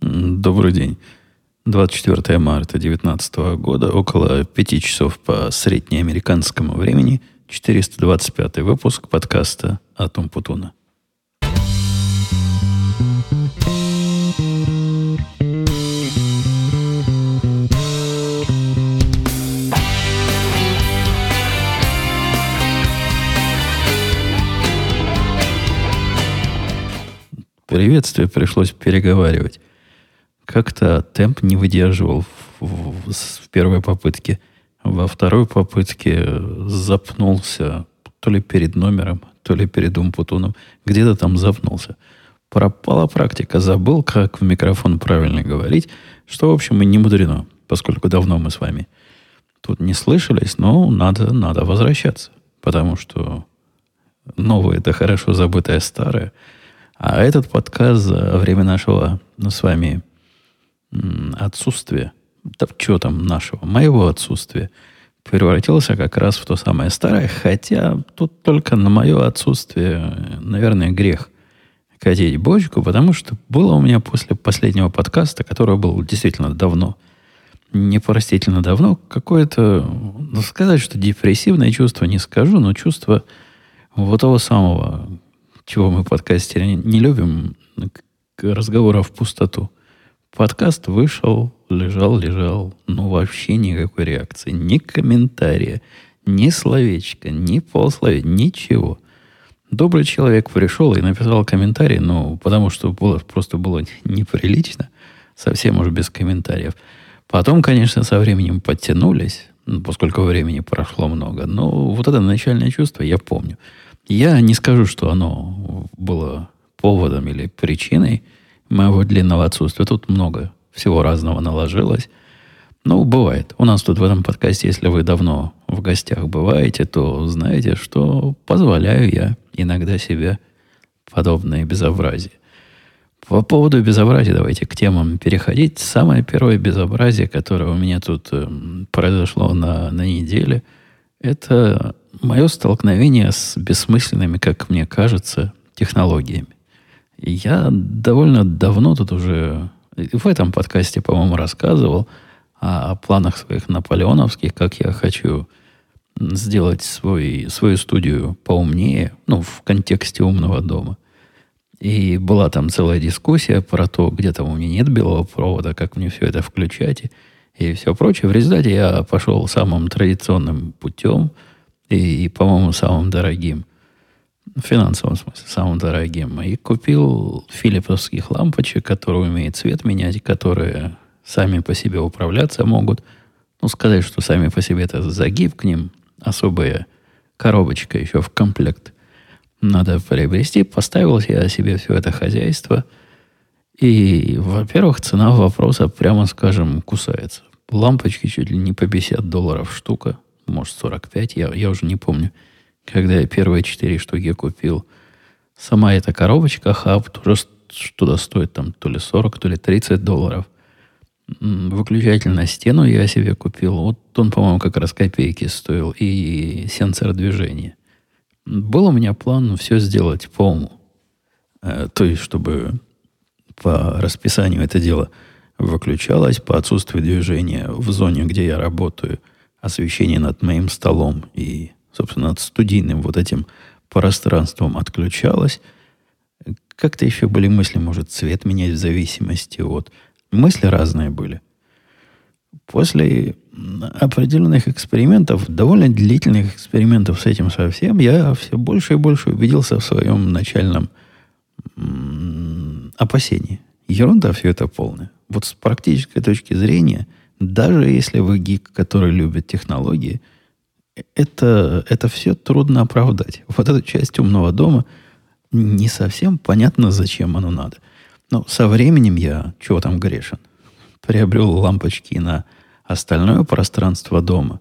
Добрый день. 24 марта 2019 года, около 5 часов по среднеамериканскому времени, 425 выпуск подкаста «Атом Путуна». Приветствие пришлось переговаривать. Как-то темп не выдерживал в, в, в первой попытке. Во второй попытке запнулся то ли перед номером, то ли перед Умпутуном. Где-то там запнулся. Пропала практика. Забыл, как в микрофон правильно говорить, что, в общем, и не мудрено, поскольку давно мы с вами тут не слышались, но надо, надо возвращаться. Потому что новое – это хорошо забытое старое. А этот подкаст за время нашего ну, с вами отсутствия, да, что там нашего, моего отсутствия, превратился как раз в то самое старое, хотя тут только на мое отсутствие, наверное, грех катить бочку, потому что было у меня после последнего подкаста, который был действительно давно, непростительно давно, какое-то, ну, сказать, что депрессивное чувство не скажу, но чувство вот того самого, чего мы подкастеры не любим, разговора в пустоту. Подкаст вышел, лежал, лежал. Ну, вообще никакой реакции. Ни комментария, ни словечка, ни полсловия, ничего. Добрый человек пришел и написал комментарий, ну, потому что было, просто было неприлично. Совсем уже без комментариев. Потом, конечно, со временем подтянулись, ну, поскольку времени прошло много. Но вот это начальное чувство я помню. Я не скажу, что оно было поводом или причиной – моего длинного отсутствия. Тут много всего разного наложилось. Ну, бывает. У нас тут в этом подкасте, если вы давно в гостях бываете, то знаете, что позволяю я иногда себе подобное безобразие. По поводу безобразия давайте к темам переходить. Самое первое безобразие, которое у меня тут э, произошло на, на неделе, это мое столкновение с бессмысленными, как мне кажется, технологиями. Я довольно давно тут уже в этом подкасте, по-моему, рассказывал о, о планах своих наполеоновских, как я хочу сделать свой, свою студию поумнее, ну, в контексте умного дома. И была там целая дискуссия про то, где там у меня нет белого провода, как мне все это включать и, и все прочее. В результате я пошел самым традиционным путем и, и по-моему, самым дорогим – в финансовом смысле, самым дорогим. И купил филипповских лампочек, которые умеют цвет менять, которые сами по себе управляться могут. Ну, сказать, что сами по себе это загиб к ним, особая коробочка еще в комплект надо приобрести. Поставил я себе все это хозяйство. И, во-первых, цена вопроса, прямо скажем, кусается. Лампочки чуть ли не по 50 долларов штука, может 45, я, я уже не помню когда я первые четыре штуки купил, сама эта коробочка хаб тоже что-то стоит там то ли 40, то ли 30 долларов. Выключатель на стену я себе купил. Вот он, по-моему, как раз копейки стоил. И сенсор движения. Был у меня план все сделать по уму. Э, то есть, чтобы по расписанию это дело выключалось, по отсутствию движения в зоне, где я работаю, освещение над моим столом и собственно, от студийным вот этим пространством отключалась. Как-то еще были мысли, может, цвет менять в зависимости от... Мысли разные были. После определенных экспериментов, довольно длительных экспериментов с этим совсем, я все больше и больше убедился в своем начальном опасении. Ерунда все это полная. Вот с практической точки зрения, даже если вы гик, который любит технологии – это, это все трудно оправдать. Вот эта часть умного дома не совсем понятно, зачем оно надо. Но со временем я, чего там грешен, приобрел лампочки на остальное пространство дома.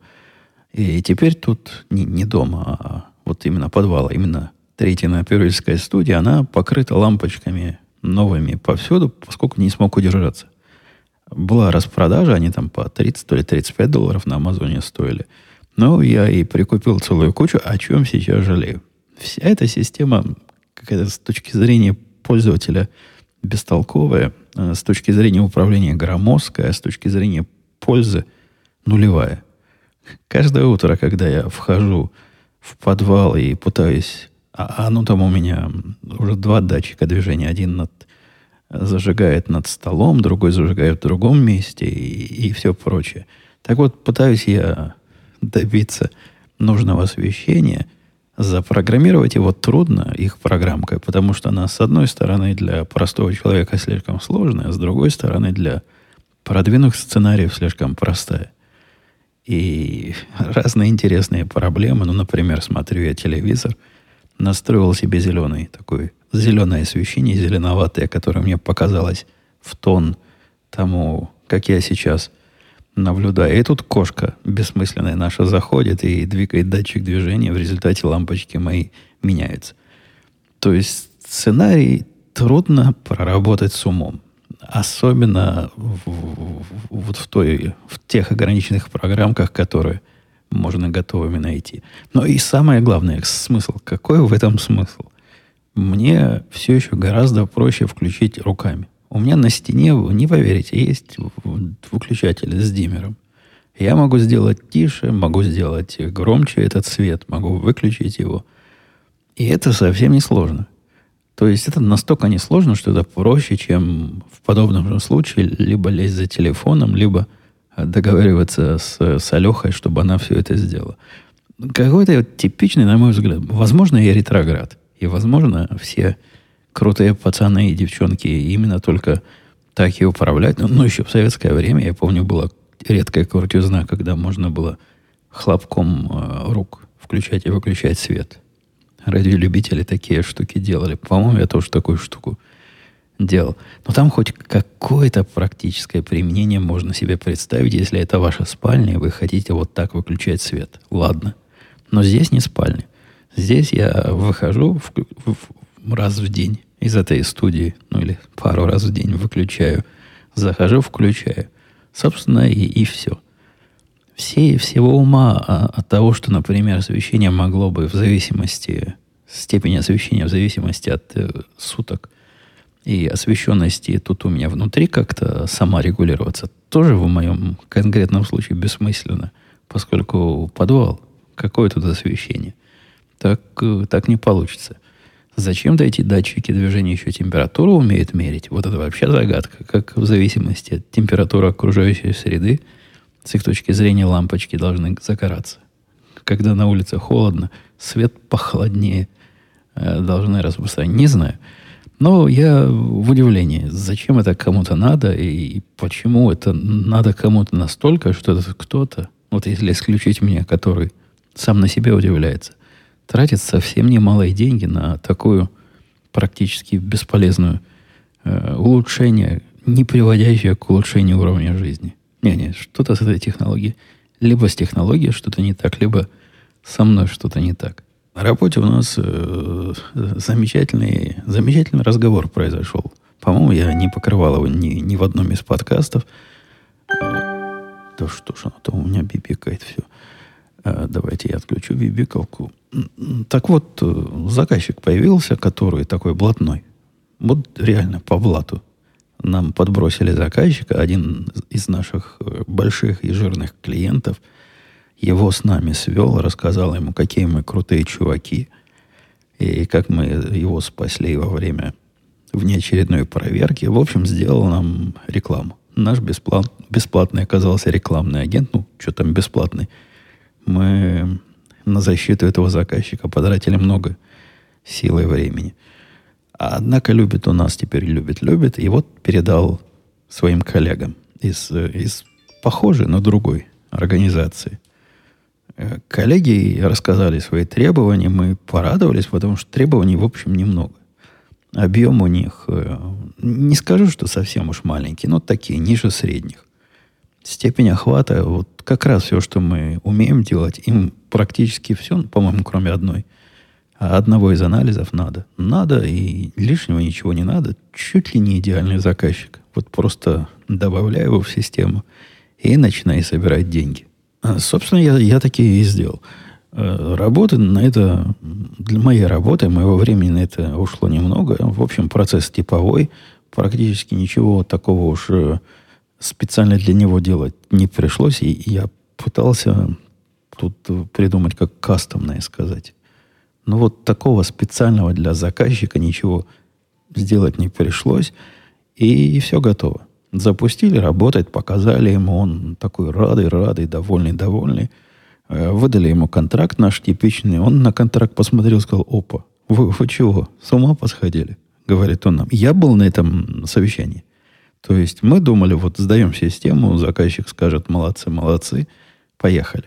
И теперь тут не, не дома, а вот именно подвала, именно третья Напюрильская студия, она покрыта лампочками новыми повсюду, поскольку не смог удержаться. Была распродажа, они там по 30 или 35 долларов на Амазоне стоили – ну, я и прикупил целую кучу, о чем сейчас жалею. Вся эта система, какая-то с точки зрения пользователя, бестолковая. э, с точки зрения управления громоздкая, а с точки зрения пользы нулевая. Каждое утро, когда я вхожу в подвал и пытаюсь... А, а ну там у меня уже два датчика движения. Один над, зажигает над столом, другой зажигает в другом месте и, и все прочее. Так вот, пытаюсь я добиться нужного освещения, запрограммировать его трудно, их программкой, потому что она, с одной стороны, для простого человека слишком сложная, с другой стороны, для продвинутых сценариев слишком простая. И разные интересные проблемы. Ну, например, смотрю я телевизор, настроил себе зеленый такой, зеленое освещение, зеленоватое, которое мне показалось в тон тому, как я сейчас – наблюдаю. И тут кошка бессмысленная наша заходит и двигает датчик движения. В результате лампочки мои меняются. То есть сценарий трудно проработать с умом. Особенно в, в, вот в, той, в тех ограниченных программках, которые можно готовыми найти. Но и самое главное, смысл. Какой в этом смысл? Мне все еще гораздо проще включить руками. У меня на стене, не поверите, есть выключатель с диммером. Я могу сделать тише, могу сделать громче этот свет, могу выключить его. И это совсем не сложно. То есть это настолько несложно, что это проще, чем в подобном случае либо лезть за телефоном, либо договариваться с, с Алехой, чтобы она все это сделала. Какой-то типичный, на мой взгляд, возможно, я ретроград. И, возможно, все крутые пацаны и девчонки именно только так и управлять. Ну, ну, еще в советское время, я помню, была редкая крутизна, когда можно было хлопком э, рук включать и выключать свет. Радиолюбители такие штуки делали. По-моему, я тоже такую штуку делал. Но там хоть какое-то практическое применение можно себе представить, если это ваша спальня, и вы хотите вот так выключать свет. Ладно. Но здесь не спальня. Здесь я выхожу раз в день из этой студии, ну или пару раз в день выключаю, захожу, включаю. Собственно, и, и все. Все, всего ума а, от того, что, например, освещение могло бы в зависимости, степени освещения в зависимости от э, суток и освещенности тут у меня внутри как-то сама регулироваться, тоже в моем конкретном случае бессмысленно, поскольку подвал, какое тут освещение. Так, э, так не получится. Зачем-то эти датчики движения еще температуру умеют мерить. Вот это вообще загадка. Как в зависимости от температуры окружающей среды, с их точки зрения лампочки должны загораться. Когда на улице холодно, свет похолоднее э, должны распространять. Не знаю. Но я в удивлении, зачем это кому-то надо и почему это надо кому-то настолько, что этот кто-то, вот если исключить меня, который сам на себе удивляется – тратит совсем немалые деньги на такую практически бесполезную э, улучшение, не приводящее к улучшению уровня жизни. Не-не, что-то с этой технологией. Либо с технологией что-то не так, либо со мной что-то не так. На работе у нас э, замечательный, замечательный разговор произошел. По-моему, я не покрывал его ни, ни в одном из подкастов. Да что ж оно там у меня бибикает все. Э, давайте я отключу бибикалку. Так вот, э, заказчик появился, который такой блатной. Вот реально по блату. Нам подбросили заказчика, один из наших э, больших и жирных клиентов. Его с нами свел, рассказал ему, какие мы крутые чуваки. И как мы его спасли во время внеочередной проверки. В общем, сделал нам рекламу. Наш бесплат, бесплатный оказался рекламный агент. Ну, что там бесплатный. Мы на защиту этого заказчика потратили много сил и времени. Однако любит у нас теперь, любит, любит. И вот передал своим коллегам из, из похожей, но другой организации. Э, коллеги рассказали свои требования, мы порадовались, потому что требований, в общем, немного. Объем у них, э, не скажу, что совсем уж маленький, но такие, ниже средних. Степень охвата, вот как раз все, что мы умеем делать, им практически все, по-моему, кроме одной. А одного из анализов надо. Надо, и лишнего ничего не надо. Чуть ли не идеальный заказчик. Вот просто добавляю его в систему и начинаю собирать деньги. А, собственно, я, я такие и сделал. А, работы на это, для моей работы, моего времени на это ушло немного. В общем, процесс типовой. практически ничего такого уж э, специально для него делать не пришлось. И я пытался тут придумать, как кастомное сказать. Но вот такого специального для заказчика ничего сделать не пришлось. И, все готово. Запустили, работает, показали ему, он такой радый, радый, довольный, довольный. Э, выдали ему контракт наш типичный. Он на контракт посмотрел, сказал, опа, вы, вы чего, с ума посходили? Говорит он нам. Я был на этом совещании. То есть мы думали, вот сдаем систему, заказчик скажет, молодцы, молодцы, поехали.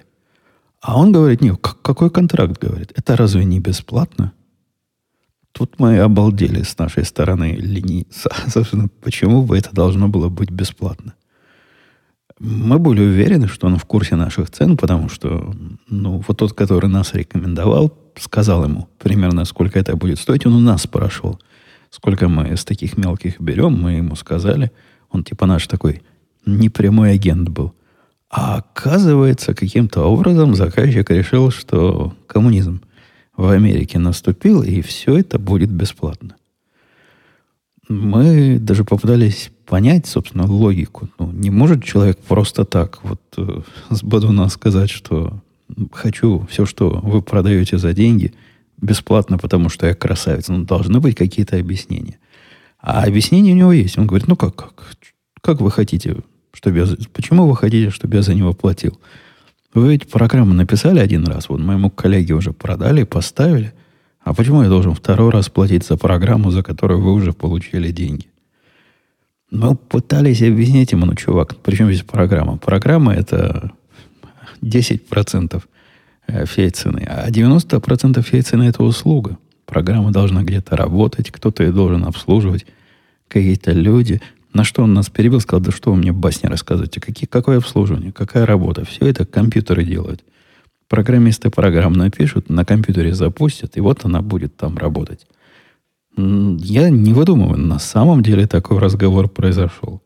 А он говорит, нет, какой контракт, говорит, это разве не бесплатно? Тут мы обалдели с нашей стороны линии. Собственно, почему бы это должно было быть бесплатно? Мы были уверены, что он в курсе наших цен, потому что ну, вот тот, который нас рекомендовал, сказал ему примерно, сколько это будет стоить. Он у нас спрашивал, сколько мы из таких мелких берем. Мы ему сказали. Он типа наш такой непрямой агент был. А оказывается, каким-то образом заказчик решил, что коммунизм в Америке наступил, и все это будет бесплатно. Мы даже попытались понять, собственно, логику. Ну, не может человек просто так вот э, с Бадуна сказать, что хочу все, что вы продаете за деньги, бесплатно, потому что я красавец. Ну, должны быть какие-то объяснения. А объяснение у него есть. Он говорит, ну как, как, как вы хотите, чтобы я... Почему вы хотите, чтобы я за него платил? Вы ведь программу написали один раз, вот моему коллеге уже продали, поставили. А почему я должен второй раз платить за программу, за которую вы уже получили деньги? Мы пытались объяснить ему, ну, чувак, причем здесь программа? Программа – это 10% э, всей цены, а 90% всей цены – это услуга. Программа должна где-то работать, кто-то ее должен обслуживать, какие-то люди. На что он нас перебил, сказал, да что вы мне басни рассказываете, какие, какое обслуживание, какая работа. Все это компьютеры делают. Программисты программ напишут, на компьютере запустят, и вот она будет там работать. Я не выдумываю, на самом деле такой разговор произошел.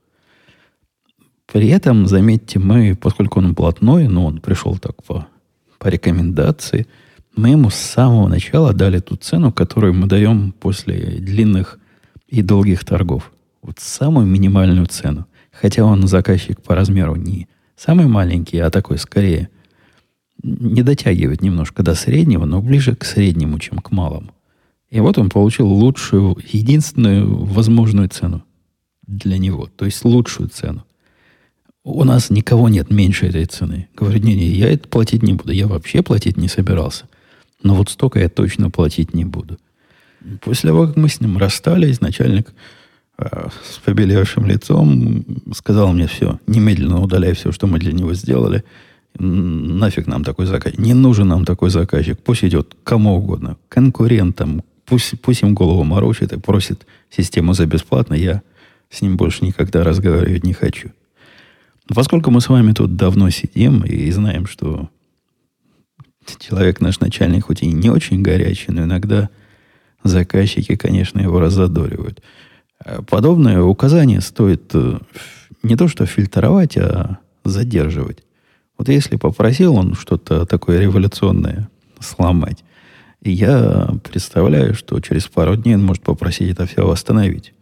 При этом, заметьте, мы, поскольку он блатной, но он пришел так по, по рекомендации, мы ему с самого начала дали ту цену, которую мы даем после длинных и долгих торгов. Вот самую минимальную цену. Хотя он заказчик по размеру не самый маленький, а такой скорее не дотягивает немножко до среднего, но ближе к среднему, чем к малому. И вот он получил лучшую, единственную возможную цену для него. То есть лучшую цену. У нас никого нет меньше этой цены. Говорит, не-не, я это платить не буду. Я вообще платить не собирался. Но вот столько я точно платить не буду. После того, как мы с ним расстались, начальник э, с побелевшим лицом сказал мне все, немедленно удаляй все, что мы для него сделали. Нафиг нам такой заказчик. Не нужен нам такой заказчик. Пусть идет кому угодно. Конкурентам. Пусть, пусть им голову морочит и просит систему за бесплатно. Я с ним больше никогда разговаривать не хочу. Поскольку мы с вами тут давно сидим и знаем, что человек наш начальник, хоть и не очень горячий, но иногда заказчики, конечно, его разодоривают. Подобное указание стоит э, не то что фильтровать, а задерживать. Вот если попросил он что-то такое революционное сломать, я представляю, что через пару дней он может попросить это все восстановить.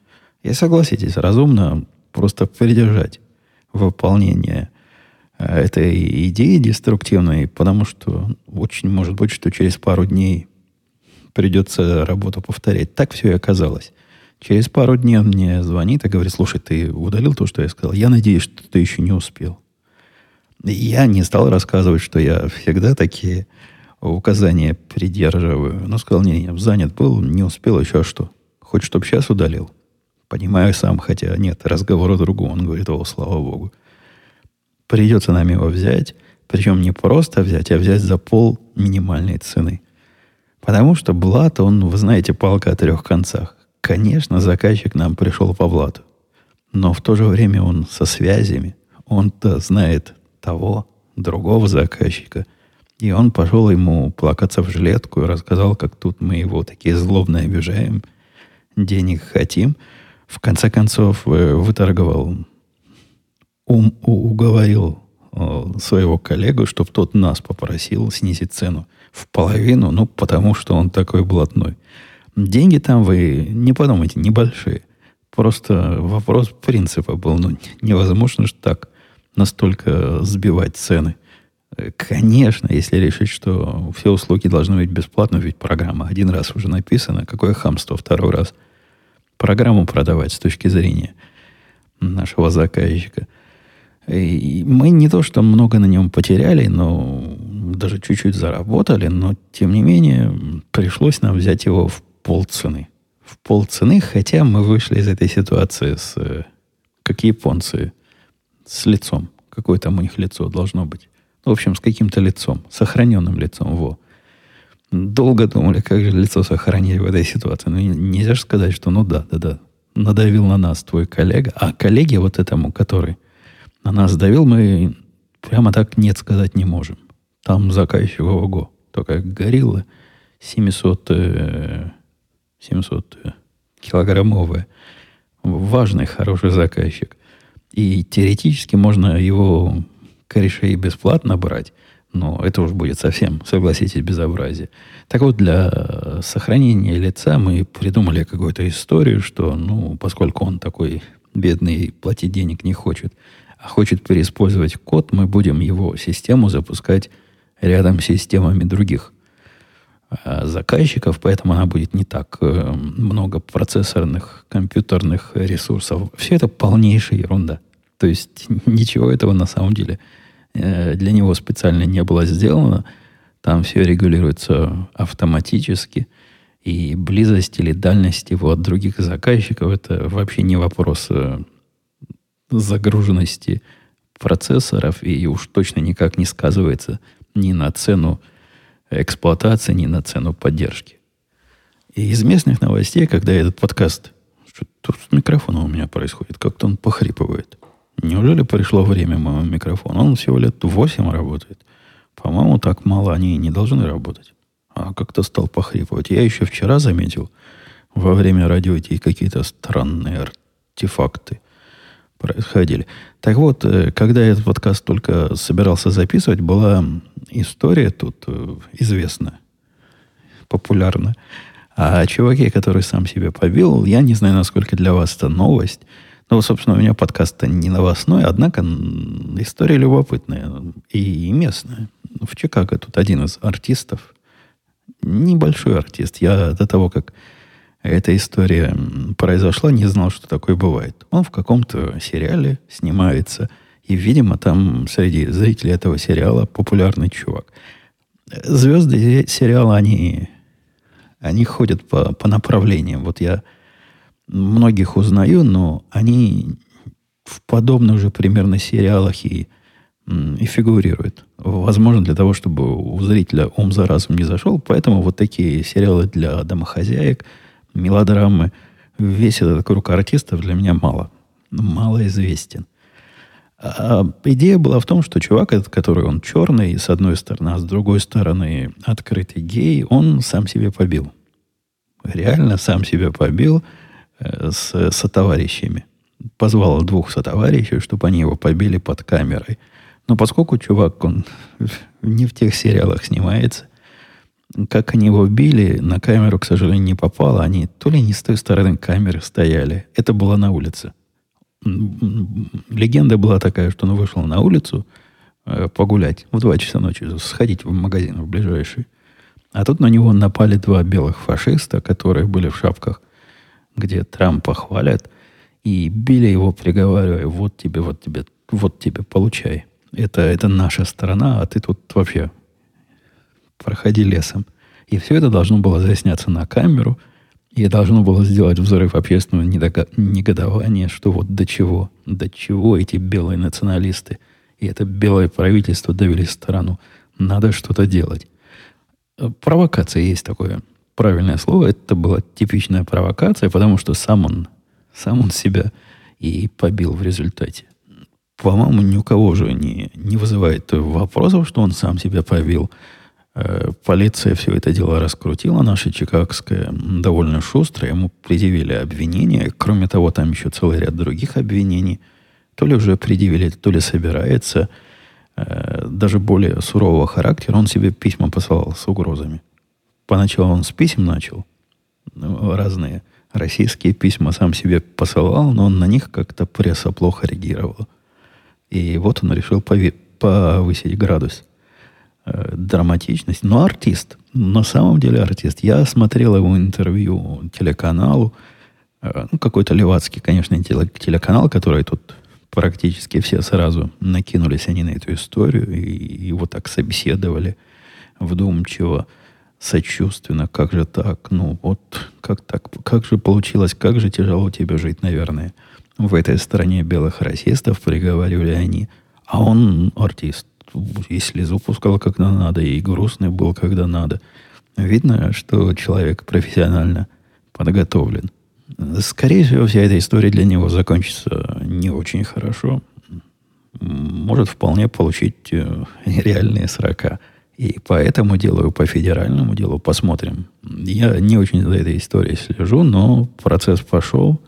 И согласитесь, разумно просто придержать выполнение э, этой идеи деструктивной, потому что очень может быть, что через пару дней придется работу повторять. Так все и оказалось. Через пару дней он мне звонит и говорит, слушай, ты удалил то, что я сказал? Я надеюсь, что ты еще не успел. Я не стал рассказывать, что я всегда такие указания придерживаю. Но сказал, не, я занят был, не успел еще, что? Хочешь, чтобы сейчас удалил? Понимаю сам, хотя нет, разговор о другом. Он говорит, о, слава богу. Придется нам его взять, причем не просто взять, а взять за пол минимальной цены. Потому что блат, он, вы знаете, палка о трех концах. Конечно, заказчик нам пришел по блату. Но в то же время он со связями. Он-то знает того, другого заказчика. И он пошел ему плакаться в жилетку и рассказал, как тут мы его такие злобно обижаем, денег хотим – в конце концов э, выторговал, ум, уговорил э, своего коллегу, чтобы тот нас попросил снизить цену в половину, ну, потому что он такой блатной. Деньги там вы, не подумайте, небольшие. Просто вопрос принципа был. Ну, невозможно же так настолько сбивать цены. Конечно, если решить, что все услуги должны быть бесплатно, ведь программа один раз уже написана, какое хамство второй раз программу продавать с точки зрения нашего заказчика. И мы не то, что много на нем потеряли, но даже чуть-чуть заработали, но тем не менее пришлось нам взять его в полцены. В полцены, хотя мы вышли из этой ситуации с, как японцы, с лицом. Какое там у них лицо должно быть. В общем, с каким-то лицом, сохраненным лицом. Во. Долго думали, как же лицо сохранить в этой ситуации. Ну, нельзя же сказать, что ну да, да, да, надавил на нас твой коллега. А коллеге вот этому, который на нас давил, мы прямо так нет сказать не можем. Там заказчик ого, только горилла 700, 700 э, килограммовая. Важный, хороший заказчик. И теоретически можно его корешей бесплатно брать, но это уж будет совсем, согласитесь, безобразие. Так вот, для сохранения лица мы придумали какую-то историю, что, ну, поскольку он такой бедный, платить денег не хочет, а хочет переиспользовать код, мы будем его систему запускать рядом с системами других а, заказчиков, поэтому она будет не так э, много процессорных, компьютерных ресурсов. Все это полнейшая ерунда. То есть ничего этого на самом деле э, для него специально не было сделано. Там все регулируется автоматически. И близость или дальность его от других заказчиков это вообще не вопрос э, загруженности процессоров и уж точно никак не сказывается ни на цену эксплуатации, ни на цену поддержки. И из местных новостей, когда этот подкаст... Что тут с микрофоном у меня происходит? Как-то он похрипывает. Неужели пришло время моего микрофона? Он всего лет 8 работает. По-моему, так мало они не должны работать. А как-то стал похрипывать. Я еще вчера заметил во время радио какие-то странные артефакты происходили. Так вот, э, когда я этот подкаст только собирался записывать, была история тут э, известная, популярная. А чуваке, который сам себя побил, я не знаю, насколько для вас это новость. Ну, собственно, у меня подкаст-то не новостной, однако история любопытная и местная. В Чикаго тут один из артистов, небольшой артист. Я до того, как эта история произошла, не знал, что такое бывает. Он в каком-то сериале снимается, и, видимо, там среди зрителей этого сериала популярный чувак. Звезды сериала, они, они ходят по, по направлениям. Вот я многих узнаю, но они в подобных же примерно сериалах и, и фигурируют. Возможно, для того, чтобы у зрителя ум за разум не зашел. Поэтому вот такие сериалы для домохозяек – мелодрамы, весь этот круг артистов для меня мало. Мало известен. А идея была в том, что чувак этот, который он черный, с одной стороны, а с другой стороны открытый гей, он сам себе побил. Реально сам себя побил э, с сотоварищами. Позвал двух сотоварищей, чтобы они его побили под камерой. Но поскольку чувак, он не в тех сериалах снимается, как они его били, на камеру, к сожалению, не попало. Они то ли не с той стороны камеры стояли. Это было на улице. Легенда была такая, что он вышел на улицу э, погулять в 2 часа ночи, сходить в магазин в ближайший. А тут на него напали два белых фашиста, которые были в шапках, где Трампа хвалят, и били его, приговаривая, вот тебе, вот тебе, вот тебе, получай. Это, это наша страна, а ты тут вообще проходи лесом. И все это должно было засняться на камеру, и должно было сделать взрыв общественного негодования, что вот до чего, до чего эти белые националисты и это белое правительство довели страну. Надо что-то делать. Провокация есть такое правильное слово. Это была типичная провокация, потому что сам он, сам он себя и побил в результате. По-моему, ни у кого уже не, не вызывает вопросов, что он сам себя побил. Э, полиция все это дело раскрутила, наша чикагская, довольно шустро. Ему предъявили обвинения. Кроме того, там еще целый ряд других обвинений. То ли уже предъявили, то ли собирается. Э, даже более сурового характера. Он себе письма посылал с угрозами. Поначалу он с писем начал. Ну, разные российские письма сам себе посылал, но он на них как-то пресса плохо реагировала. И вот он решил повысить градус э, драматичности. Но артист, на самом деле артист. Я смотрел его интервью телеканалу, э, ну, какой-то левацкий, конечно, телеканал, который тут практически все сразу накинулись они на эту историю и его так собеседовали вдумчиво, сочувственно. Как же так? Ну, вот как так? Как же получилось? Как же тяжело тебе жить, наверное. В этой стране белых расистов приговаривали они. А он артист. И слезу пускал, когда надо, и грустный был, когда надо. Видно, что человек профессионально подготовлен. Скорее всего, вся эта история для него закончится не очень хорошо. Может вполне получить э, реальные срока. И по этому делу, по федеральному делу посмотрим. Я не очень за этой историей слежу, но процесс пошел,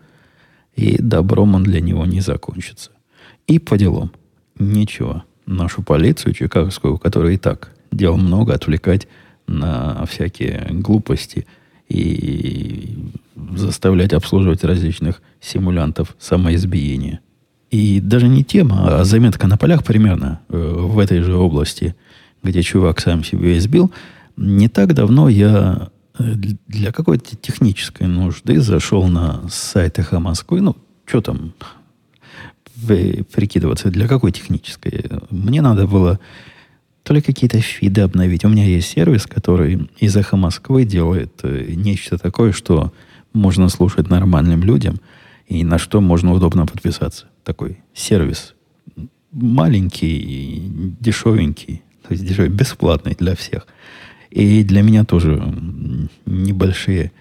и добром он для него не закончится. И по делам. Ничего. Нашу полицию чикагскую, которая и так дел много, отвлекать на всякие глупости и заставлять обслуживать различных симулянтов самоизбиения. И даже не тема, а заметка на полях примерно э, в этой же области, где чувак сам себе избил. Не так давно я э, для какой-то технической нужды зашел на сайт «Эхо Москвы». Ну, что там прикидываться, для какой технической? Мне надо было то ли какие-то фиды обновить. У меня есть сервис, который из «Эхо Москвы» делает э, нечто такое, что можно слушать нормальным людям и на что можно удобно подписаться. Такой сервис маленький, дешевенький, то есть дешевый, бесплатный для всех. И для меня тоже небольшие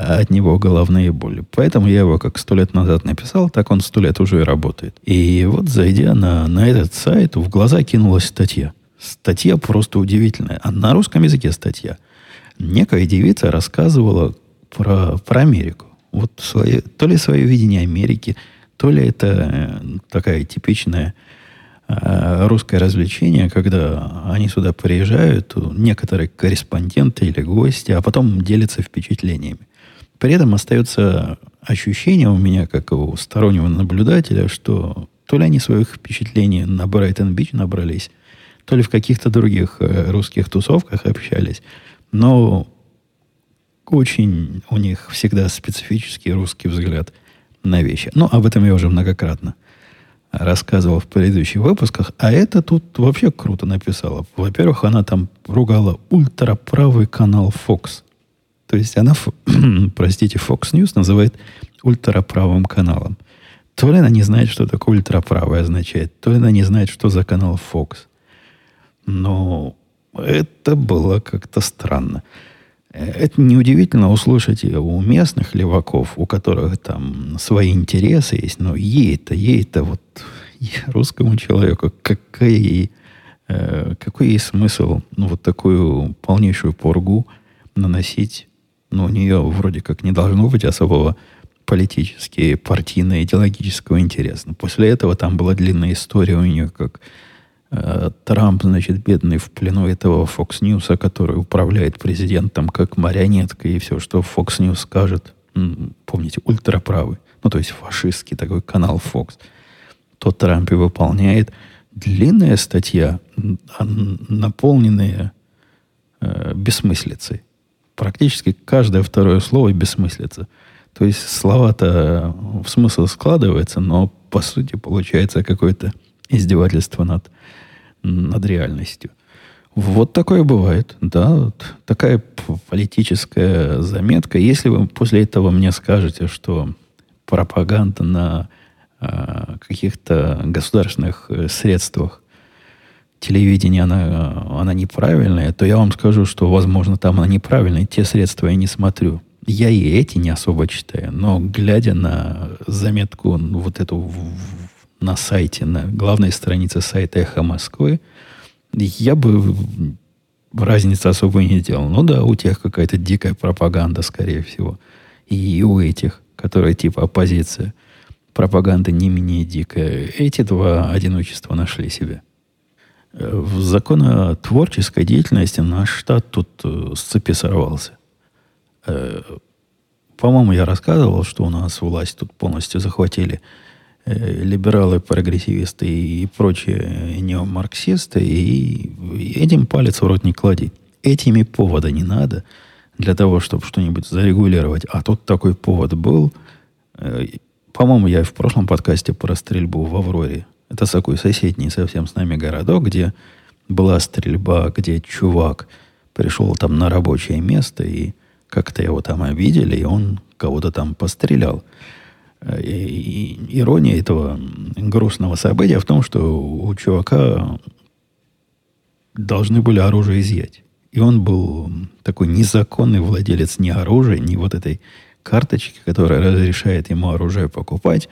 от него головные боли. Поэтому я его как сто лет назад написал, так он сто лет уже и работает. И вот зайдя на, на этот сайт, в глаза кинулась статья. Статья просто удивительная. А на русском языке статья. Некая девица рассказывала, про, про Америку. Вот свое, то ли свое видение Америки, то ли это э, такая типичная э, русское развлечение, когда они сюда приезжают, некоторые корреспонденты или гости, а потом делятся впечатлениями. При этом остается ощущение у меня, как у стороннего наблюдателя, что то ли они своих впечатлений на Брайтон-Бич набрались, то ли в каких-то других э, русских тусовках общались. Но очень у них всегда специфический русский взгляд на вещи. Но об этом я уже многократно рассказывал в предыдущих выпусках. А это тут вообще круто написала. Во-первых, она там ругала ультраправый канал Fox. То есть она, простите, Fox News называет ультраправым каналом. То ли она не знает, что такое ультраправый означает, то ли она не знает, что за канал Fox. Но это было как-то странно. Это неудивительно услышать у местных леваков, у которых там свои интересы есть, но ей-то, ей-то вот русскому человеку какой, э, какой есть смысл ну, вот такую полнейшую поргу наносить? Ну, у нее вроде как не должно быть особого политически, партийно-идеологического интереса. Но после этого там была длинная история у нее, как Э, Трамп, значит, бедный в плену этого Fox News, который управляет президентом как марионетка, и все, что Fox News скажет, помните, ультраправый, ну, то есть фашистский такой канал Fox, то Трамп и выполняет. Длинная статья, наполненная э, бессмыслицей. Практически каждое второе слово бессмыслица. То есть слова-то в смысл складывается, но по сути получается какое-то издевательство над над реальностью. Вот такое бывает, да, вот такая политическая заметка. Если вы после этого мне скажете, что пропаганда на э, каких-то государственных э, средствах телевидения, она, она неправильная, то я вам скажу, что, возможно, там она неправильная. Те средства я не смотрю. Я и эти не особо читаю, но глядя на заметку вот эту на сайте, на главной странице сайта «Эхо Москвы», я бы разницы особо не делал. Ну да, у тех какая-то дикая пропаганда, скорее всего. И у этих, которые типа оппозиция, пропаганда не менее дикая. Эти два одиночества нашли себя. В законотворческой деятельности наш штат тут э, с цепи сорвался. Э, по-моему, я рассказывал, что у нас власть тут полностью захватили э, либералы, прогрессивисты и прочие неомарксисты, и этим палец в рот не клади. Этими повода не надо для того, чтобы что-нибудь зарегулировать. А тут такой повод был. По-моему, я в прошлом подкасте про стрельбу в Авроре. Это такой соседний совсем с нами городок, где была стрельба, где чувак пришел там на рабочее место, и как-то его там обидели, и он кого-то там пострелял. И, и, ирония этого грустного события в том, что у чувака должны были оружие изъять. И он был такой незаконный владелец ни оружия, ни вот этой карточки, которая разрешает ему оружие покупать.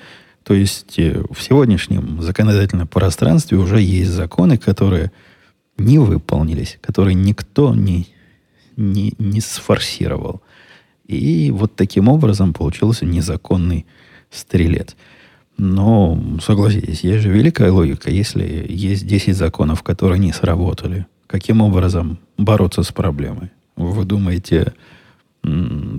То есть э, в сегодняшнем законодательном пространстве уже есть законы, которые не выполнились, которые никто не, не, не сфорсировал. И вот таким образом получился незаконный стрелец. Но, согласитесь, есть же великая логика. Если есть 10 законов, которые не сработали, каким образом бороться с проблемой? Вы думаете,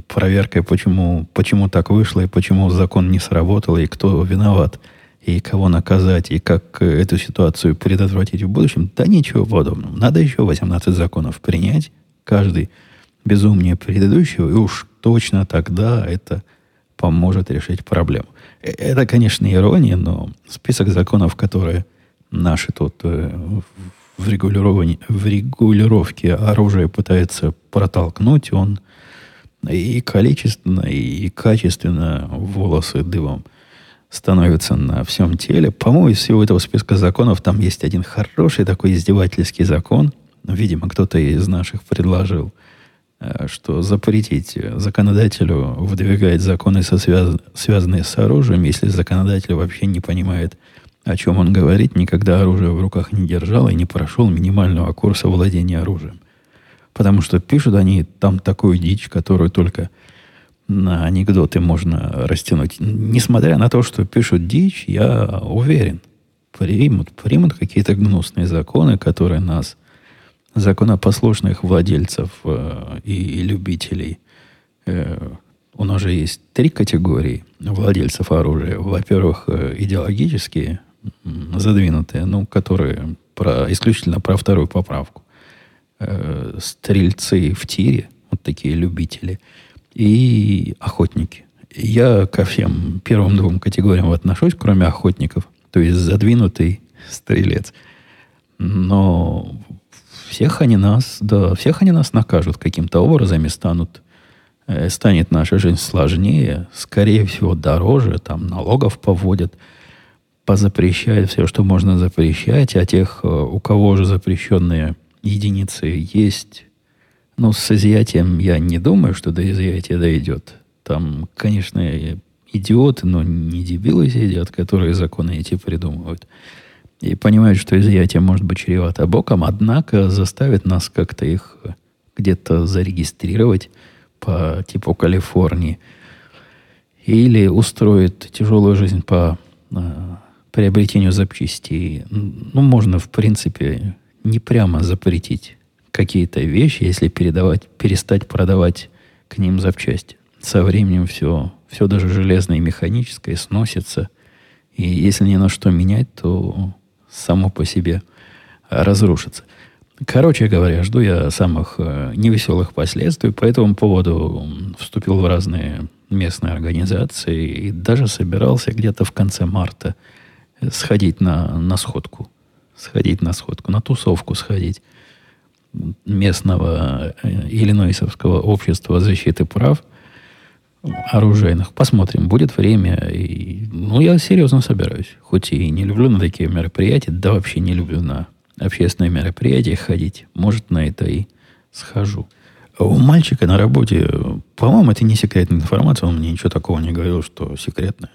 проверкой, почему, почему так вышло, и почему закон не сработал, и кто виноват, и кого наказать, и как эту ситуацию предотвратить в будущем? Да ничего подобного. Надо еще 18 законов принять, каждый безумнее предыдущего, и уж точно тогда это поможет решить проблему. Э, это, конечно, ирония, но список законов, которые наши тут э, в, регулировании, в регулировке оружия пытаются протолкнуть, он и количественно, и качественно волосы дымом становятся на всем теле. По-моему, из всего этого списка законов там есть один хороший такой издевательский закон. Видимо, кто-то из наших предложил, э, что запретить законодателю выдвигать законы, со связ... связанные с оружием, если законодатель вообще не понимает, о чем он говорит, никогда оружие в руках не держал и не прошел минимального курса владения оружием. Потому что пишут они там такую дичь, которую только на анекдоты можно растянуть. Несмотря на то, что пишут дичь, я уверен, примут, примут какие-то гнусные законы, которые нас, законопослушных владельцев э, и, и любителей, э, у нас же есть три категории владельцев оружия. Во-первых, э, идеологические, задвинутые, ну, которые про, исключительно про вторую поправку э, стрельцы в тире, вот такие любители, и охотники. Я ко всем первым двум категориям отношусь, кроме охотников, то есть задвинутый стрелец. Но всех они нас, да, всех они нас накажут каким-то образом и станут, э, станет наша жизнь сложнее, скорее всего, дороже, там налогов поводят, позапрещают все, что можно запрещать, а тех, э, у кого же запрещенные единицы есть. Но с изъятием я не думаю, что до изъятия дойдет. Там, конечно, идиоты, но не дебилы сидят, которые законы эти придумывают. И понимают, что изъятие может быть чревато боком, однако заставит нас как-то их где-то зарегистрировать по типу Калифорнии. Или устроит тяжелую жизнь по а, приобретению запчастей. Ну, можно, в принципе, не прямо запретить какие-то вещи, если передавать, перестать продавать к ним запчасти. Со временем все, все даже железное и механическое сносится. И если ни на что менять, то само по себе разрушится. Короче говоря, жду я самых э, невеселых последствий. По этому поводу вступил в разные местные организации и даже собирался где-то в конце марта сходить на, на сходку сходить на сходку, на тусовку сходить местного э, Иллинойсовского общества защиты прав оружейных. Посмотрим, будет время. И, ну, я серьезно собираюсь. Хоть и не люблю на такие мероприятия, да вообще не люблю на общественные мероприятия ходить. Может, на это и схожу. У мальчика на работе, по-моему, это не секретная информация, он мне ничего такого не говорил, что секретное.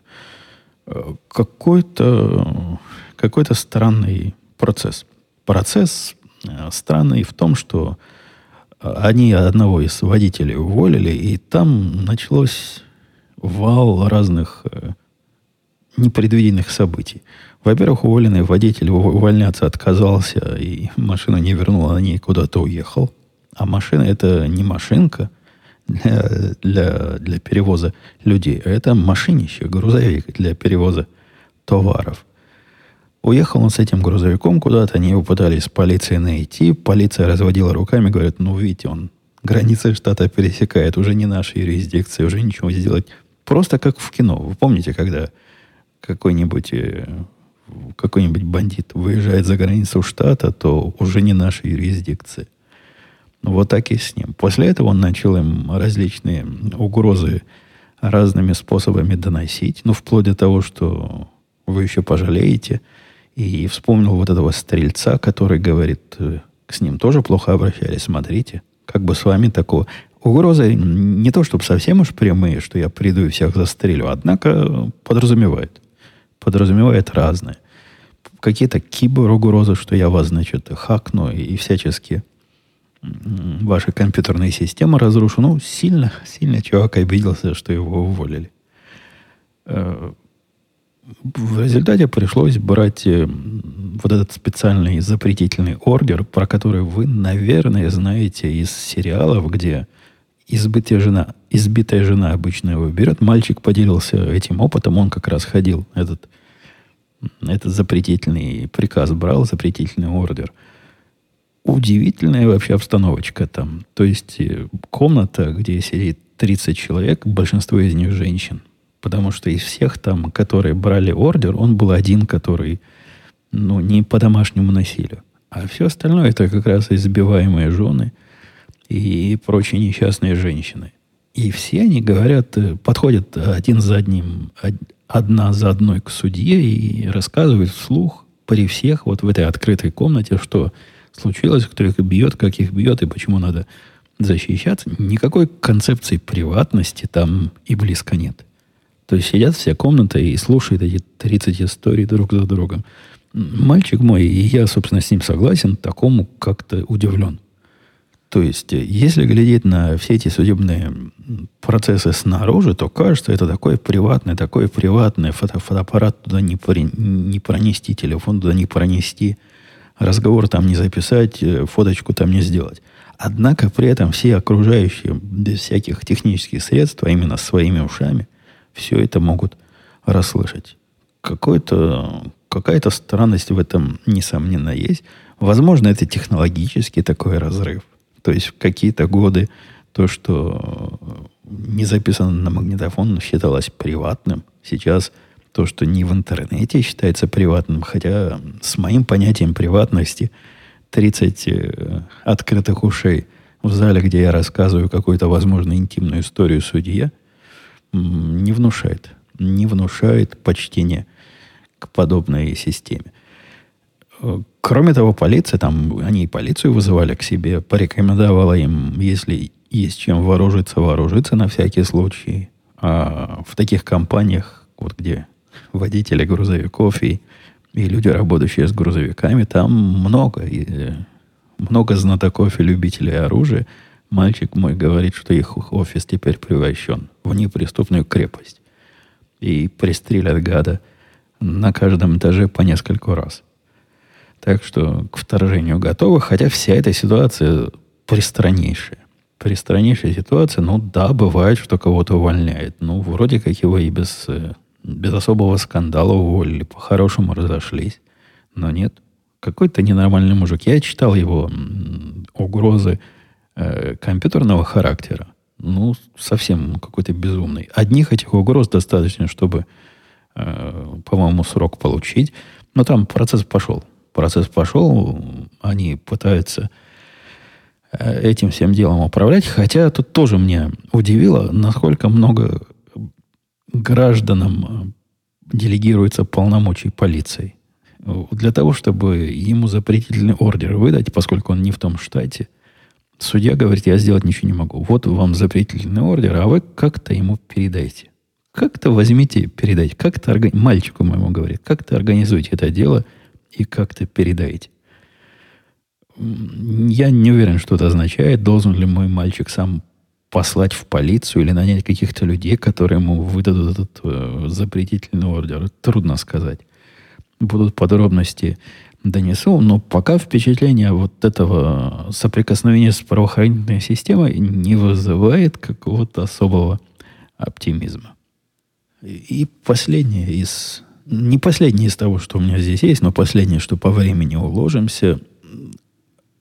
Э, какой-то какой-то странный процесс. Процесс э, странный в том, что э, они одного из водителей уволили, и там началось вал разных э, непредвиденных событий. Во-первых, уволенный водитель увольняться отказался, и машину не вернул, на ней куда-то уехал. А машина это не машинка, для, для, для перевоза людей, а это машинище, грузовик для перевоза товаров. Уехал он с этим грузовиком куда-то, они его пытались с полицией найти. Полиция разводила руками, говорит, ну, видите, он границы штата пересекает, уже не нашей юрисдикции, уже ничего сделать. Просто как в кино. Вы помните, когда какой-нибудь э, какой-нибудь бандит выезжает за границу штата, то уже не нашей юрисдикции. Вот так и с ним. После этого он начал им различные угрозы разными способами доносить, ну, вплоть до того, что вы еще пожалеете. И вспомнил вот этого стрельца, который говорит, э, с ним тоже плохо обращались, смотрите, как бы с вами такого. Угрозы не то, чтобы совсем уж прямые, что я приду и всех застрелю, однако подразумевает. Подразумевает разное. Какие-то кибер-угрозы, что я вас, значит, хакну и, всячески ваши компьютерные системы разрушу. Ну, сильно, сильно чувак обиделся, что его уволили. В результате пришлось брать э, вот этот специальный запретительный ордер, про который вы, наверное, знаете из сериалов, где избитая жена, избитая жена обычно его берет. Мальчик поделился этим опытом, он как раз ходил, этот, этот запретительный приказ брал, запретительный ордер – удивительная вообще обстановочка там. То есть э, комната, где сидит 30 человек, большинство из них женщин. Потому что из всех там, которые брали ордер, он был один, который ну, не по домашнему насилию. А все остальное это как раз избиваемые жены и прочие несчастные женщины. И все они говорят, э, подходят один за одним, одна за одной к судье и рассказывают вслух при всех вот в этой открытой комнате, что случилось, кто их бьет, как их бьет и почему надо защищаться, никакой концепции приватности там и близко нет. То есть сидят вся комната и слушают эти 30 историй друг за другом. Мальчик мой, и я, собственно, с ним согласен, такому как-то удивлен. То есть, если глядеть на все эти судебные процессы снаружи, то кажется, это такое приватное, такое приватное, фото, фотоаппарат туда не, при, не пронести, телефон туда не пронести – разговор там не записать, э, фоточку там не сделать. Однако при этом все окружающие, без всяких технических средств, а именно своими ушами, все это могут расслышать. Какой-то, какая-то странность в этом, несомненно, есть. Возможно, это технологический такой разрыв. То есть в какие-то годы то, что не записано на магнитофон, считалось приватным. Сейчас – то, что не в интернете считается приватным, хотя с моим понятием приватности 30 э, открытых ушей в зале, где я рассказываю какую-то, возможно, интимную историю судья, не внушает. Не внушает почтение к подобной системе. Э, кроме того, полиция, там, они и полицию вызывали к себе, порекомендовала им, если есть чем вооружиться, вооружиться на всякий случай. А в таких компаниях, вот где водители грузовиков и, и люди, работающие с грузовиками, там много, и, много знатоков и любителей оружия. Мальчик мой говорит, что их офис теперь превращен в неприступную крепость. И пристрелят гада на каждом этаже по нескольку раз. Так что к вторжению готовы, хотя вся эта ситуация пристраннейшая. Пристраннейшая ситуация, ну да, бывает, что кого-то увольняет. Ну, вроде как его и без э, без особого скандала уволили, по-хорошему разошлись. Но нет, какой-то ненормальный мужик. Я читал его угрозы э, компьютерного характера. Ну, совсем какой-то безумный. Одних этих угроз достаточно, чтобы, э, по-моему, срок получить. Но там процесс пошел. Процесс пошел, они пытаются э, этим всем делом управлять. Хотя тут тоже меня удивило, насколько много гражданам э, делегируется полномочий полиции. Для того, чтобы ему запретительный ордер выдать, поскольку он не в том штате, судья говорит, я сделать ничего не могу. Вот вам запретительный ордер, а вы как-то ему передайте. Как-то возьмите, передайте. Как-то органи... мальчику моему говорит, как-то организуйте это дело и как-то передайте. Я не уверен, что это означает. Должен ли мой мальчик сам послать в полицию или нанять каких-то людей, которые ему выдадут этот э, запретительный ордер. Трудно сказать. будут подробности донесу, но пока впечатление вот этого соприкосновения с правоохранительной системой не вызывает какого-то особого оптимизма. И последнее из... Не последнее из того, что у меня здесь есть, но последнее, что по времени уложимся.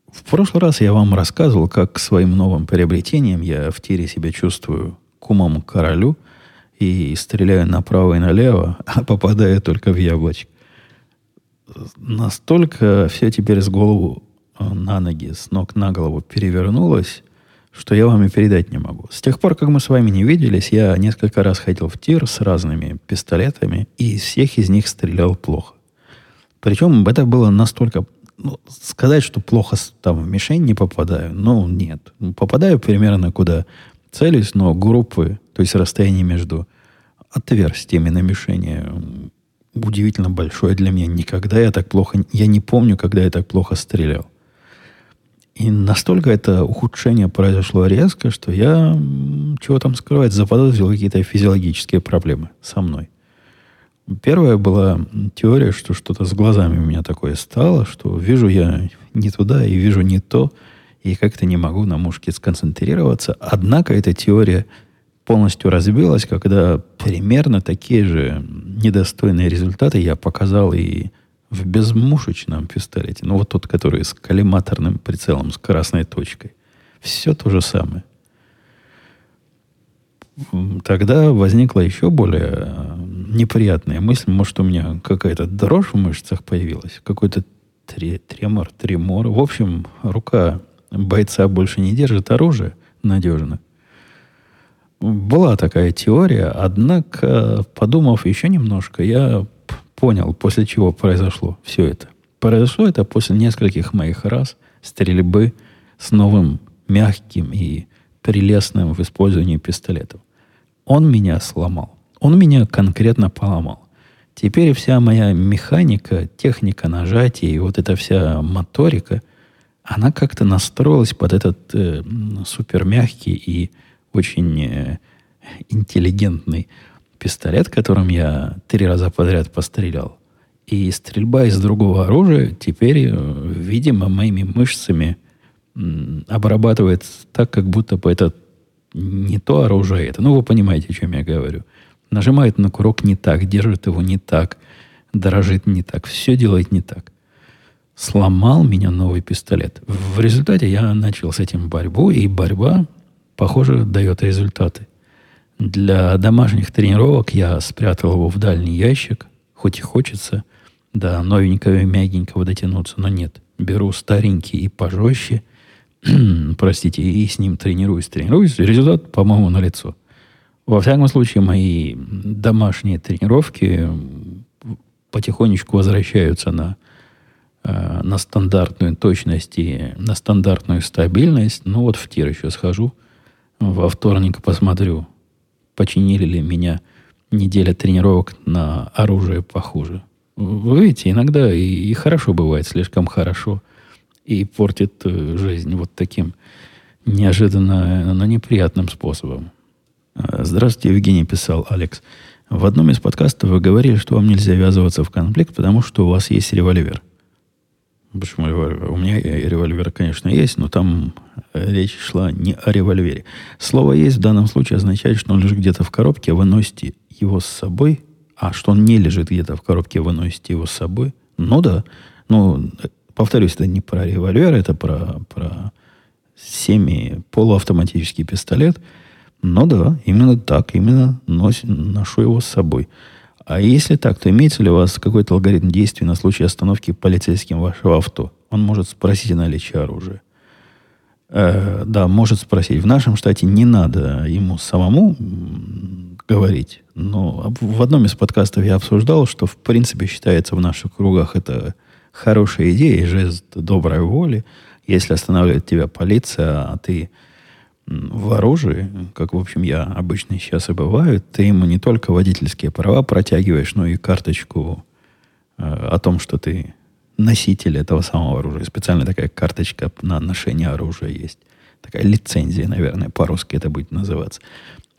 В прошлый раз я вам рассказывал, как своим новым приобретениям я в тире себя чувствую кумом королю и стреляю направо и налево, а попадаю только в яблочко настолько все теперь с голову э, на ноги, с ног на голову перевернулось, что я вам и передать не могу. С тех пор, как мы с вами не виделись, я несколько раз ходил в тир с разными пистолетами, и из всех из них стрелял плохо. Причем это было настолько... Ну, сказать, что плохо там в мишень не попадаю, ну, нет. Попадаю примерно куда целюсь, но группы, то есть расстояние между отверстиями на мишени удивительно большое для меня. Никогда я так плохо... Я не помню, когда я так плохо стрелял. И настолько это ухудшение произошло резко, что я, чего там скрывать, заподозрил какие-то физиологические проблемы со мной. Первая была теория, что что-то с глазами у меня такое стало, что вижу я не туда и вижу не то, и как-то не могу на мушке сконцентрироваться. Однако эта теория полностью разбилась, когда примерно такие же недостойные результаты я показал и в безмушечном пистолете. Ну, вот тот, который с коллиматорным прицелом, с красной точкой. Все то же самое. Тогда возникла еще более э, неприятная мысль. Может, у меня какая-то дрожь в мышцах появилась, какой-то тремор, тремор. В общем, рука бойца больше не держит оружие надежно. Была такая теория, однако, подумав еще немножко, я понял, после чего произошло все это. Произошло это после нескольких моих раз стрельбы с новым мягким и прелестным в использовании пистолетом. Он меня сломал. Он меня конкретно поломал. Теперь вся моя механика, техника нажатия и вот эта вся моторика, она как-то настроилась под этот э, супер мягкий и очень э, интеллигентный пистолет, которым я три раза подряд пострелял. И стрельба из другого оружия теперь, э, видимо, моими мышцами м, обрабатывает так, как будто бы это не то оружие это. Ну, вы понимаете, о чем я говорю. Нажимает на курок не так, держит его не так, дрожит не так, все делает не так. Сломал меня новый пистолет. В результате я начал с этим борьбу, и борьба похоже, дает результаты. Для домашних тренировок я спрятал его в дальний ящик, хоть и хочется до новенького и мягенького дотянуться, но нет. Беру старенький и пожестче, простите, и с ним тренируюсь, тренируюсь. Результат, по-моему, налицо. Во всяком случае, мои домашние тренировки потихонечку возвращаются на, э, на стандартную точность и на стандартную стабильность. Ну вот в тир еще схожу – во вторник посмотрю, починили ли меня неделя тренировок на оружие похуже. Вы видите, иногда и, и хорошо бывает, слишком хорошо, и портит э, жизнь вот таким неожиданно, но неприятным способом. Э, здравствуйте, Евгений, писал Алекс. В одном из подкастов вы говорили, что вам нельзя ввязываться в конфликт, потому что у вас есть револьвер. Почему револьвер? У меня револьвер, конечно, есть, но там речь шла не о револьвере. Слово «есть» в данном случае означает, что он лежит где-то в коробке, вы носите его с собой, а что он не лежит где-то в коробке, вы носите его с собой. Ну да. Ну, повторюсь, это не про револьвер, это про, про семи-полуавтоматический пистолет. Ну да, именно так, именно нос, ношу его с собой. А если так, то имеется ли у вас какой-то алгоритм действий на случай остановки полицейским вашего авто? Он может спросить о наличии оружия. Э, да, может спросить. В нашем штате не надо ему самому говорить. Но в одном из подкастов я обсуждал, что в принципе считается в наших кругах это хорошая идея, жест доброй воли. Если останавливает тебя полиция, а ты в оружии, как, в общем, я обычно сейчас и бываю, ты ему не только водительские права протягиваешь, но и карточку э, о том, что ты носитель этого самого оружия. Специальная такая карточка на ношение оружия есть. Такая лицензия, наверное, по-русски это будет называться.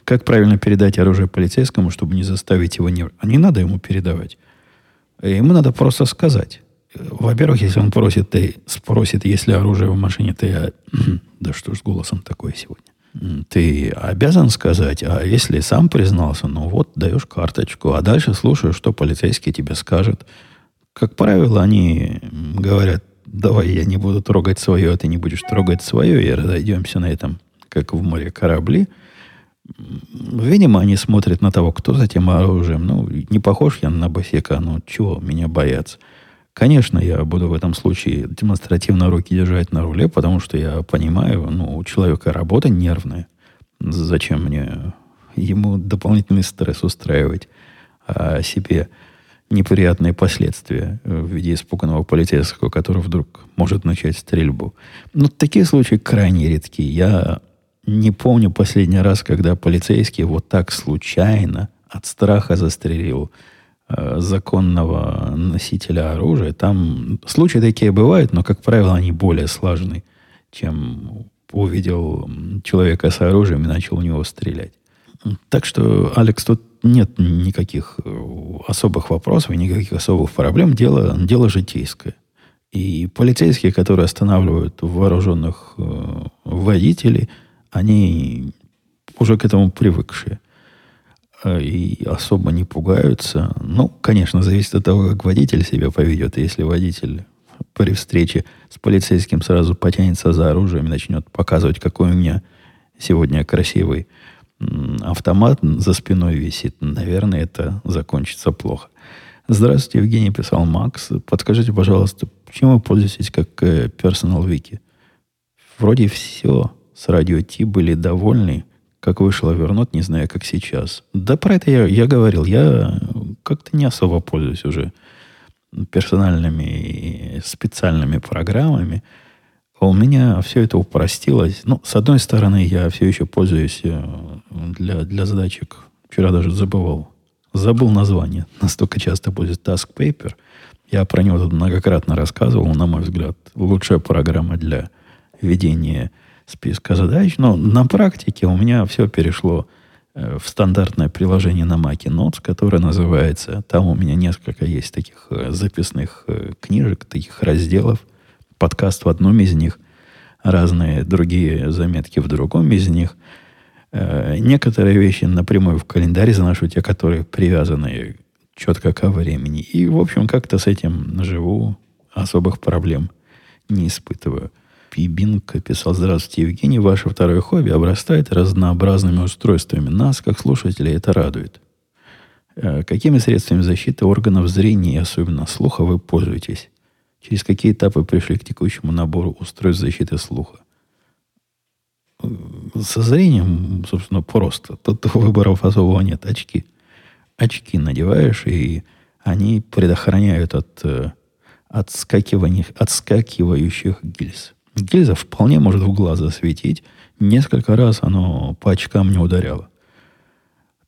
Как правильно передать оружие полицейскому, чтобы не заставить его не... А не надо ему передавать. Ему надо просто сказать. Во-первых, если он просит, ты спросит, есть ли оружие в машине, ты... Да что ж голосом такое сегодня? Ты обязан сказать, а если сам признался, ну вот, даешь карточку, а дальше слушаешь, что полицейский тебе скажет. Как правило, они говорят, давай я не буду трогать свое, а ты не будешь трогать свое, и разойдемся на этом, как в море корабли. Видимо, они смотрят на того, кто за тем оружием. Ну, не похож я на босика, ну, чего меня бояться. Конечно, я буду в этом случае демонстративно руки держать на руле, потому что я понимаю, ну, у человека работа нервная. Зачем мне ему дополнительный стресс устраивать, а себе неприятные последствия в виде испуганного полицейского, который вдруг может начать стрельбу. Но такие случаи крайне редки. Я не помню последний раз, когда полицейский вот так случайно от страха застрелил Э, законного носителя оружия. Там случаи такие бывают, но, как правило, они более сложны, чем увидел человека с оружием и начал у него стрелять. Так что, Алекс, тут нет никаких э, особых вопросов и никаких особых проблем. Дело, дело житейское. И полицейские, которые останавливают вооруженных э, водителей, они уже к этому привыкшие. Э, и особо не пугаются. Ну, конечно, зависит от того, как водитель себя поведет. Если водитель при встрече с полицейским сразу потянется за оружием и начнет показывать, какой у меня сегодня красивый автомат за спиной висит, наверное, это закончится плохо. Здравствуйте, Евгений, писал Макс. Подскажите, пожалуйста, почему вы пользуетесь как э, Personal Wiki? Вроде все с радио Ти были довольны как вышло вернуть, не знаю, как сейчас. Да про это я, я говорил. Я как-то не особо пользуюсь уже персональными специальными программами. А у меня все это упростилось. Ну, с одной стороны, я все еще пользуюсь э, для, для задачек. Вчера даже забывал. Забыл название. Настолько часто пользуюсь Task Paper. Я про него тут многократно рассказывал. На мой взгляд, лучшая программа для ведения списка задач. Но на практике у меня все перешло э, в стандартное приложение на Mac Notes, которое называется, там у меня несколько есть таких э, записных э, книжек, таких разделов, подкаст в одном из них, разные другие заметки в другом из них. Некоторые вещи напрямую в календарь заношу, те, которые привязаны четко ко времени. И, в общем, как-то с этим живу, особых проблем не испытываю. Пибинка писал, здравствуйте, Евгений, ваше второе хобби обрастает разнообразными устройствами. Нас, как слушателей, это радует. Э, какими средствами защиты органов зрения и особенно слуха вы пользуетесь? Через какие этапы пришли к текущему набору устройств защиты слуха? Э, со зрением, собственно, просто. Тут выборов особого нет. Очки. Очки надеваешь, и они предохраняют от э, отскакивающих гильз. Гильза вполне может в глаз засветить. Несколько раз оно по очкам не ударяло.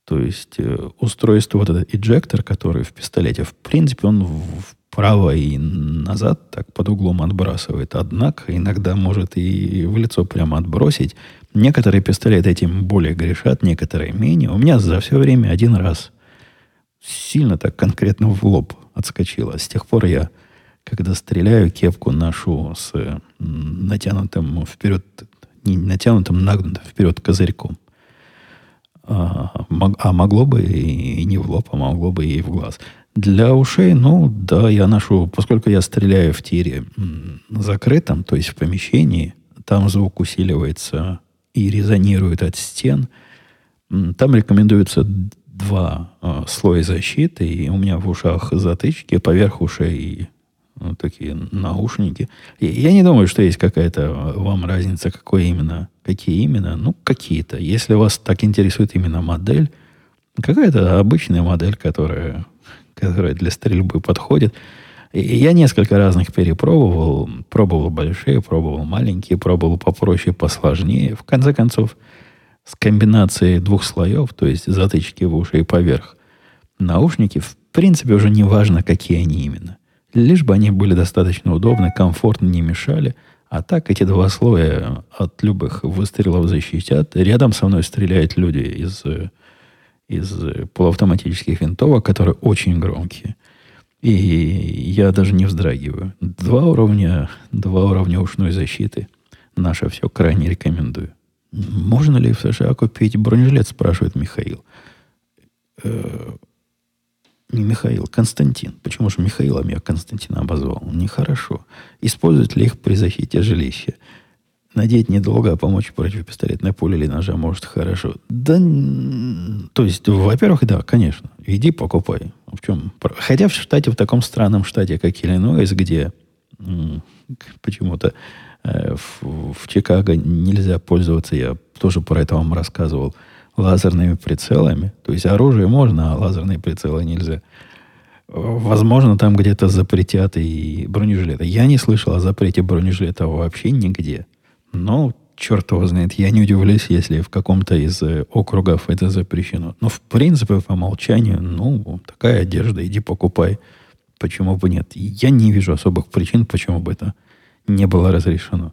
То есть э, устройство, вот этот эджектор, который в пистолете, в принципе, он вправо и назад так под углом отбрасывает. Однако иногда может и в лицо прямо отбросить. Некоторые пистолеты этим более грешат, некоторые менее. У меня за все время один раз сильно так конкретно в лоб отскочило. С тех пор я когда стреляю, кепку ношу с натянутым вперед, не натянутым, нагнутым вперед козырьком. А, а могло бы и не в лоб, а могло бы и в глаз. Для ушей, ну, да, я ношу, поскольку я стреляю в тире закрытом, то есть в помещении, там звук усиливается и резонирует от стен. Там рекомендуется два э, слоя защиты, и у меня в ушах затычки, поверх ушей вот такие наушники. Я не думаю, что есть какая-то вам разница, какой именно, какие именно. Ну, какие-то. Если вас так интересует именно модель, какая-то обычная модель, которая, которая для стрельбы подходит. И я несколько разных перепробовал. Пробовал большие, пробовал маленькие, пробовал попроще, посложнее. В конце концов, с комбинацией двух слоев, то есть затычки в уши и поверх наушники, в принципе, уже не важно, какие они именно – Лишь бы они были достаточно удобны, комфортно, не мешали. А так эти два слоя от любых выстрелов защитят. Рядом со мной стреляют люди из, из полуавтоматических винтовок, которые очень громкие. И я даже не вздрагиваю. Два уровня, два уровня ушной защиты. Наше все крайне рекомендую. Можно ли в США купить бронежилет, спрашивает Михаил. Э, не Михаил, Константин. Почему же Михаилом я Константина обозвал? Нехорошо. Используют ли их при защите жилища? Надеть недолго, а помочь против пистолетной пули или ножа может хорошо. Да, то есть, во-первых, да, конечно. Иди покупай. В чем? Хотя в штате, в таком странном штате, как Иллинойс, где почему-то э, в, в Чикаго нельзя пользоваться, я тоже про это вам рассказывал, лазерными прицелами. То есть оружие можно, а лазерные прицелы нельзя. Возможно, там где-то запретят и бронежилеты. Я не слышал о запрете бронежилета вообще нигде. Но, черт его знает, я не удивлюсь, если в каком-то из э, округов это запрещено. Но, в принципе, по умолчанию, ну, такая одежда, иди покупай. Почему бы нет? Я не вижу особых причин, почему бы это не было разрешено.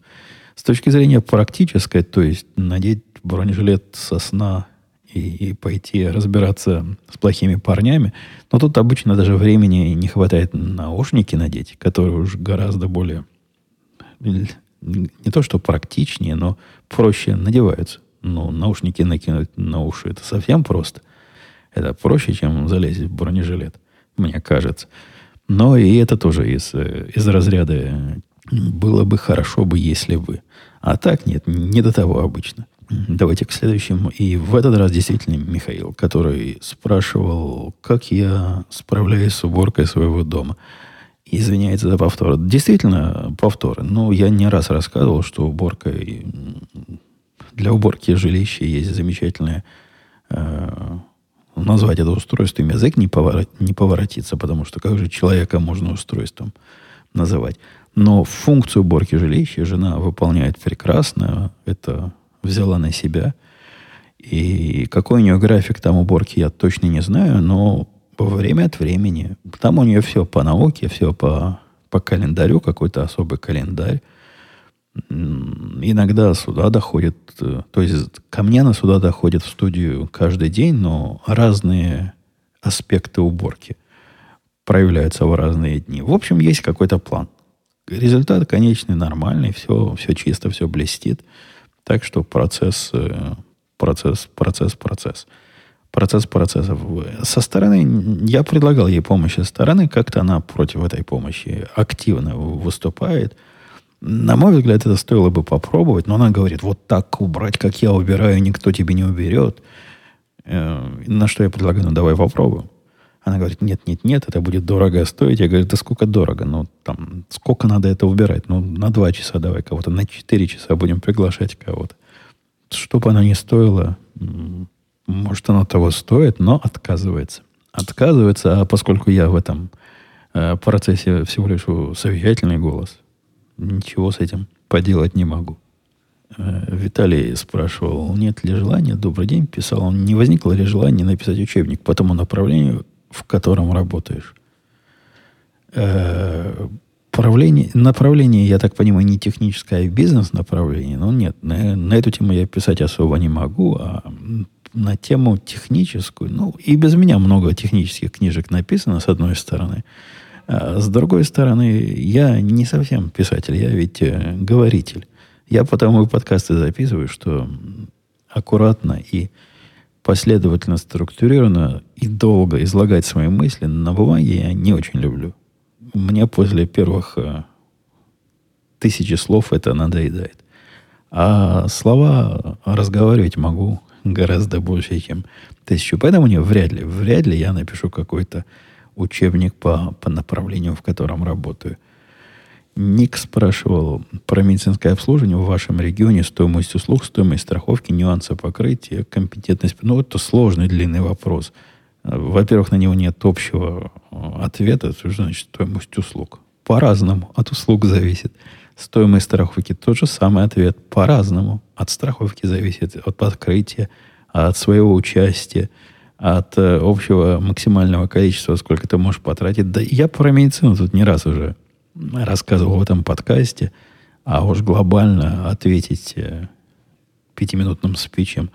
С точки зрения практической, то есть надеть бронежилет сосна и, и пойти разбираться с плохими парнями. Но тут обычно даже времени не хватает наушники надеть, которые уж гораздо более не то что практичнее, но проще надеваются. Ну, наушники накинуть на уши это совсем просто. Это проще, чем залезть в бронежилет, мне кажется. Но и это тоже из, из разряда было бы хорошо бы, если бы. А так нет, не до того обычно. Давайте к следующему. И в этот раз действительно Михаил, который спрашивал, как я справляюсь с уборкой своего дома. Извиняется за повтор. Действительно, повторы. Но я не раз рассказывал, что уборка для уборки жилища есть замечательное э, назвать это устройством язык не, поворот, не поворотится, потому что как же человека можно устройством называть. Но функцию уборки жилища жена выполняет прекрасно. Это взяла на себя. И какой у нее график там уборки, я точно не знаю, но время от времени. Там у нее все по науке, все по, по календарю, какой-то особый календарь. Иногда сюда доходит, э, то есть ко мне на сюда доходит в студию каждый день, но разные аспекты уборки проявляются в разные дни. В общем, есть какой-то план. Результат конечный, нормальный, все, все чисто, все блестит. Так что процесс, э, процесс, процесс, процесс. Процесс процессов. Со стороны, я предлагал ей помощь со стороны, как-то она против этой помощи активно выступает. На мой взгляд, это стоило бы попробовать, но она говорит, вот так убрать, как я убираю, никто тебе не уберет. Э, на что я предлагаю, ну давай попробуем. Она говорит, нет, нет, нет, это будет дорого стоить. Я говорю, да сколько дорого? Ну, там, сколько надо это убирать? Ну, на два часа давай кого-то, на четыре часа будем приглашать кого-то. Чтобы она не стоила, может, она того стоит, но отказывается. Отказывается, а поскольку я в этом э, процессе всего лишь совещательный голос, ничего с этим поделать не могу. Э, Виталий спрашивал, нет ли желания, добрый день, писал он, не возникло ли желания написать учебник по тому направлению, в котором работаешь. Э, правление, направление, я так понимаю, не техническое, а бизнес-направление. Но нет, на, на эту тему я писать особо не могу, а на тему техническую, ну, и без меня много технических книжек написано, с одной стороны. А с другой стороны, я не совсем писатель, я ведь э, говоритель. Я потому и подкасты записываю, что аккуратно и последовательно, структурированно и долго излагать свои мысли на бумаге я не очень люблю. Мне после первых э, тысячи слов это надоедает. А слова разговаривать могу гораздо больше, чем тысячу. Поэтому не, вряд ли, вряд ли я напишу какой-то учебник по, по направлению, в котором работаю. Ник спрашивал про медицинское обслуживание в вашем регионе, стоимость услуг, стоимость страховки, нюансы покрытия, компетентность. Ну, это сложный, длинный вопрос. Во-первых, на него нет общего э, ответа, что значит стоимость услуг. По-разному, от услуг зависит. Стоимость страховки тот же самый ответ. По-разному. От страховки зависит, от покрытия, от своего участия, от э, общего максимального количества, сколько ты можешь потратить. Да я про медицину тут не раз уже рассказывал в этом подкасте, а уж глобально ответить э, пятиминутным спичем,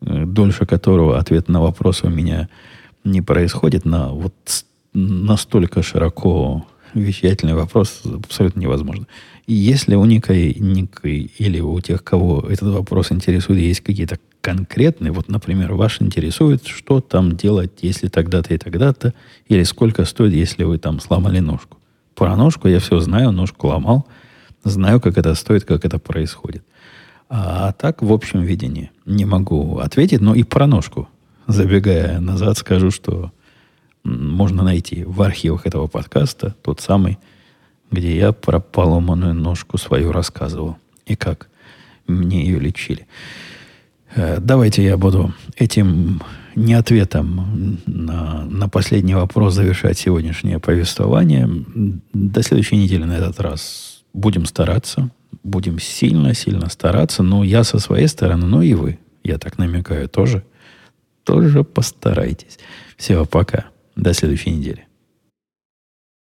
э, дольше которого ответ на вопрос у меня не происходит, на вот настолько широко вещательный вопрос абсолютно невозможно. И если у некой, некой или у тех, кого этот вопрос интересует, есть какие-то конкретные, вот, например, ваш интересует, что там делать, если тогда-то и тогда-то, или сколько стоит, если вы там сломали ножку. Про ножку я все знаю, ножку ломал, знаю, как это стоит, как это происходит. А так, в общем видении, не могу ответить, но и про ножку, забегая назад, скажу, что можно найти в архивах этого подкаста тот самый, где я про поломанную ножку свою рассказывал. И как мне ее лечили. Э, давайте я буду этим не ответом на, на последний вопрос завершать сегодняшнее повествование. До следующей недели на этот раз будем стараться. Будем сильно-сильно стараться. Но я со своей стороны, но и вы, я так намекаю, тоже, тоже постарайтесь. Всего пока. До следующей недели.